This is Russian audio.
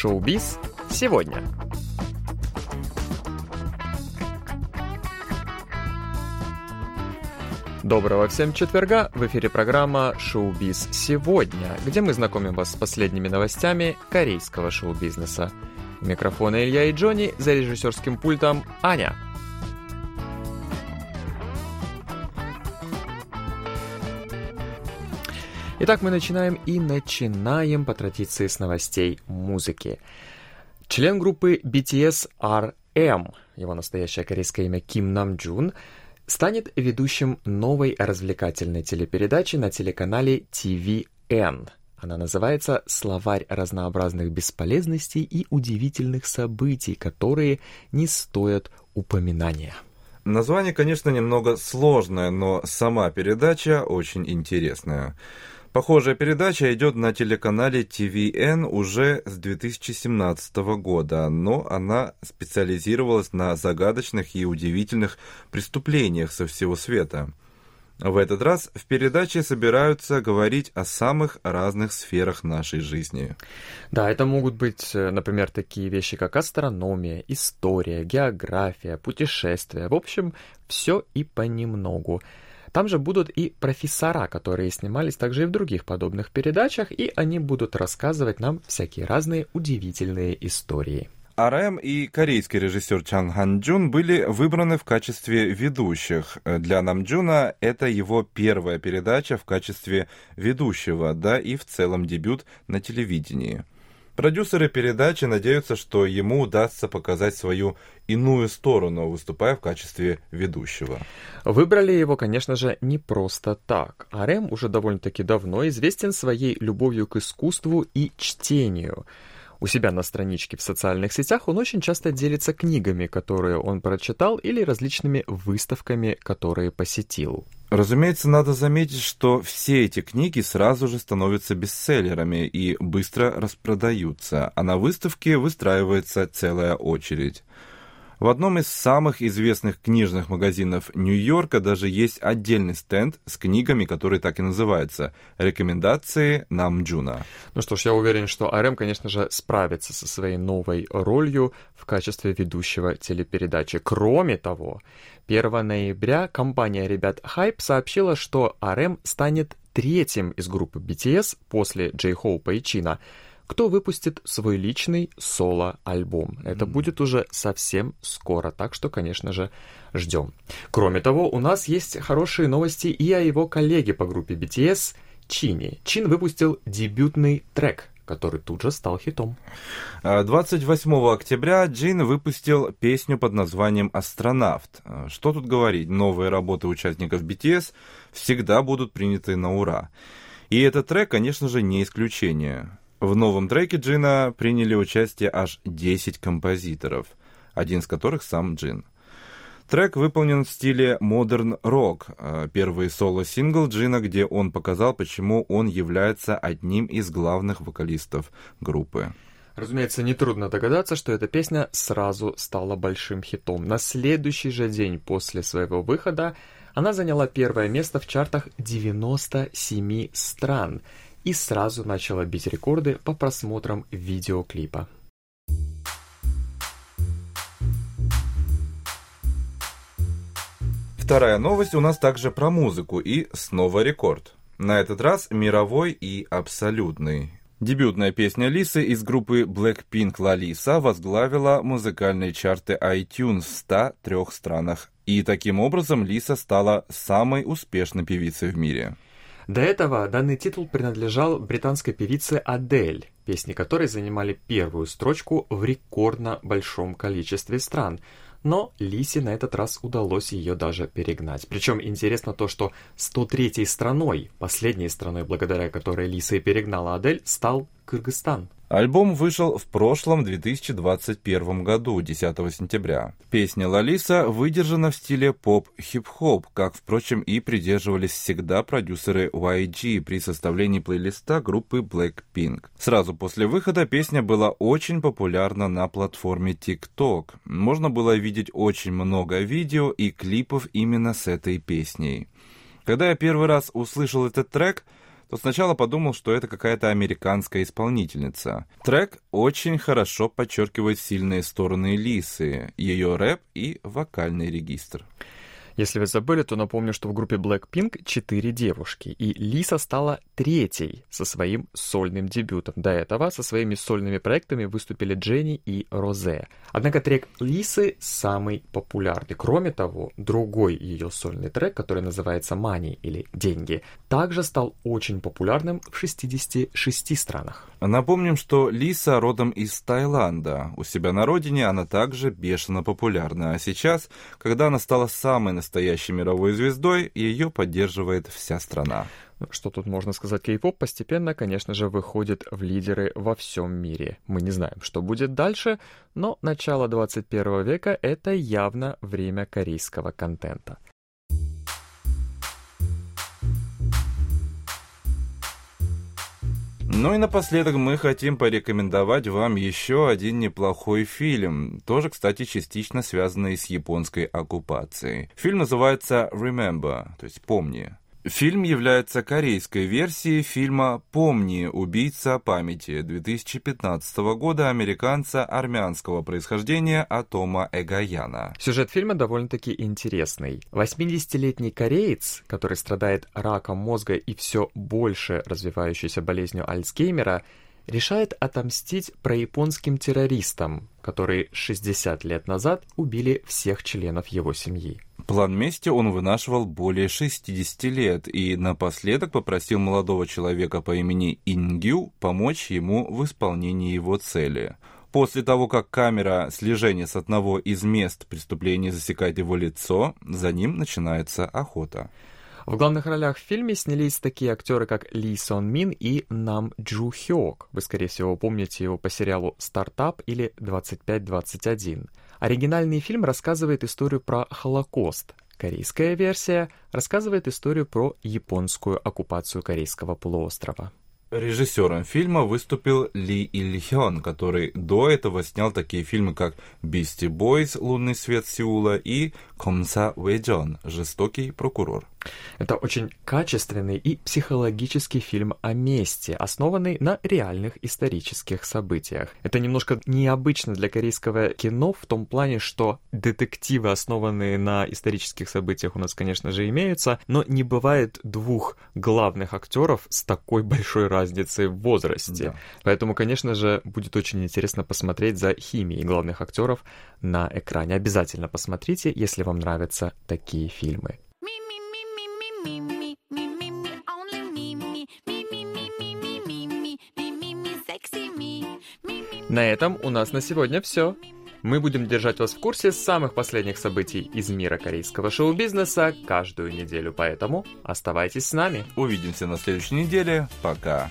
Шоу-биз сегодня. Доброго всем четверга! В эфире программа «Шоу-биз сегодня», где мы знакомим вас с последними новостями корейского шоу-бизнеса. У микрофона Илья и Джонни, за режиссерским пультом Аня. Итак, мы начинаем и начинаем по традиции с новостей музыки. Член группы BTS RM, его настоящее корейское имя Ким Нам Джун, станет ведущим новой развлекательной телепередачи на телеканале TVN. Она называется «Словарь разнообразных бесполезностей и удивительных событий, которые не стоят упоминания». Название, конечно, немного сложное, но сама передача очень интересная. Похожая передача идет на телеканале TVN уже с 2017 года, но она специализировалась на загадочных и удивительных преступлениях со всего света. В этот раз в передаче собираются говорить о самых разных сферах нашей жизни. Да, это могут быть, э, например, такие вещи, как астрономия, история, география, путешествия. В общем, все и понемногу. Там же будут и профессора, которые снимались также и в других подобных передачах, и они будут рассказывать нам всякие разные удивительные истории. РМ и корейский режиссер Чан Хан Джун были выбраны в качестве ведущих. Для Намджуна это его первая передача в качестве ведущего, да и в целом дебют на телевидении. Продюсеры передачи надеются, что ему удастся показать свою иную сторону, выступая в качестве ведущего. Выбрали его, конечно же, не просто так. Арем уже довольно-таки давно известен своей любовью к искусству и чтению. У себя на страничке в социальных сетях он очень часто делится книгами, которые он прочитал, или различными выставками, которые посетил. Разумеется, надо заметить, что все эти книги сразу же становятся бестселлерами и быстро распродаются, а на выставке выстраивается целая очередь. В одном из самых известных книжных магазинов Нью-Йорка даже есть отдельный стенд с книгами, которые так и называются «Рекомендации Намджуна». Ну что ж, я уверен, что АРМ, конечно же, справится со своей новой ролью в качестве ведущего телепередачи. Кроме того, 1 ноября компания ребят Hype сообщила, что АРМ станет третьим из группы BTS после Джей Хоупа и Чина – кто выпустит свой личный соло-альбом. Это будет уже совсем скоро, так что, конечно же, ждем. Кроме того, у нас есть хорошие новости и о его коллеге по группе BTS Чини. Чин выпустил дебютный трек, который тут же стал хитом. 28 а, октября Джин выпустил песню под названием «Астронавт». А, что тут говорить, новые работы участников BTS всегда будут приняты на ура. И этот трек, конечно же, не исключение. В новом треке Джина приняли участие аж 10 композиторов, один из которых сам Джин. Трек выполнен в стиле модерн рок, э, первый соло-сингл Джина, где он показал, почему он является одним из главных вокалистов группы. Разумеется, нетрудно догадаться, что эта песня сразу стала большим хитом. На следующий же день после своего выхода она заняла первое место в чартах 97 стран и сразу начала бить рекорды по просмотрам видеоклипа. Вторая новость у нас также про музыку и снова рекорд. На этот раз мировой и абсолютный. Дебютная песня Лисы из группы Blackpink «Лалиса» возглавила музыкальные чарты iTunes в 103 странах. И таким образом Лиса стала самой успешной певицей в мире. До этого данный титул принадлежал британской певице Адель, песни которой занимали первую строчку в рекордно большом количестве стран. Но Лисе на этот раз удалось ее даже перегнать. Причем интересно то, что 103-й страной, последней страной, благодаря которой Лиса и перегнала Адель, стал Кыргызстан. Альбом вышел в прошлом 2021 году, 10 сентября. Песня «Лалиса» выдержана в стиле поп-хип-хоп, как, впрочем, и придерживались всегда продюсеры YG при составлении плейлиста группы Blackpink. Сразу после выхода песня была очень популярна на платформе TikTok. Можно было видеть очень много видео и клипов именно с этой песней. Когда я первый раз услышал этот трек – то сначала подумал, что это какая-то американская исполнительница. Трек очень хорошо подчеркивает сильные стороны Лисы, ее рэп и вокальный регистр. Если вы забыли, то напомню, что в группе Blackpink четыре девушки, и Лиса стала третьей со своим сольным дебютом. До этого со своими сольными проектами выступили Дженни и Розе. Однако трек Лисы самый популярный. Кроме того, другой ее сольный трек, который называется Money или Деньги, также стал очень популярным в 66 странах. Напомним, что Лиса родом из Таиланда. У себя на родине она также бешено популярна. А сейчас, когда она стала самой настоящей мировой звездой, ее поддерживает вся страна. Что тут можно сказать, кей-поп постепенно, конечно же, выходит в лидеры во всем мире. Мы не знаем, что будет дальше, но начало 21 века — это явно время корейского контента. Ну и напоследок мы хотим порекомендовать вам еще один неплохой фильм, тоже, кстати, частично связанный с японской оккупацией. Фильм называется «Remember», то есть «Помни». Фильм является корейской версией фильма «Помни. Убийца памяти» 2015 года американца армянского происхождения Атома Эгаяна. Сюжет фильма довольно-таки интересный. 80-летний кореец, который страдает раком мозга и все больше развивающейся болезнью Альцгеймера, решает отомстить прояпонским террористам, которые 60 лет назад убили всех членов его семьи. План мести он вынашивал более 60 лет и напоследок попросил молодого человека по имени Ингю помочь ему в исполнении его цели. После того, как камера слежения с одного из мест преступления засекает его лицо, за ним начинается охота. В главных ролях в фильме снялись такие актеры, как Ли Сон Мин и Нам Джу Хёк. Вы, скорее всего, помните его по сериалу «Стартап» или «2521». Оригинальный фильм рассказывает историю про Холокост. Корейская версия рассказывает историю про японскую оккупацию Корейского полуострова. Режиссером фильма выступил Ли Иль Хён, который до этого снял такие фильмы, как «Бисти Бойс. Лунный свет Сеула» и «Комса Вэджон. Жестокий прокурор». Это очень качественный и психологический фильм о мести, основанный на реальных исторических событиях. Это немножко необычно для корейского кино в том плане, что детективы, основанные на исторических событиях, у нас, конечно же, имеются, но не бывает двух главных актеров с такой большой разницей в возрасте. Да. Поэтому, конечно же, будет очень интересно посмотреть за химией главных актеров на экране. Обязательно посмотрите, если вам нравятся такие фильмы. На этом у нас на сегодня все. Мы будем держать вас в курсе самых последних событий из мира корейского шоу-бизнеса каждую неделю, поэтому оставайтесь с нами. Увидимся на следующей неделе. Пока.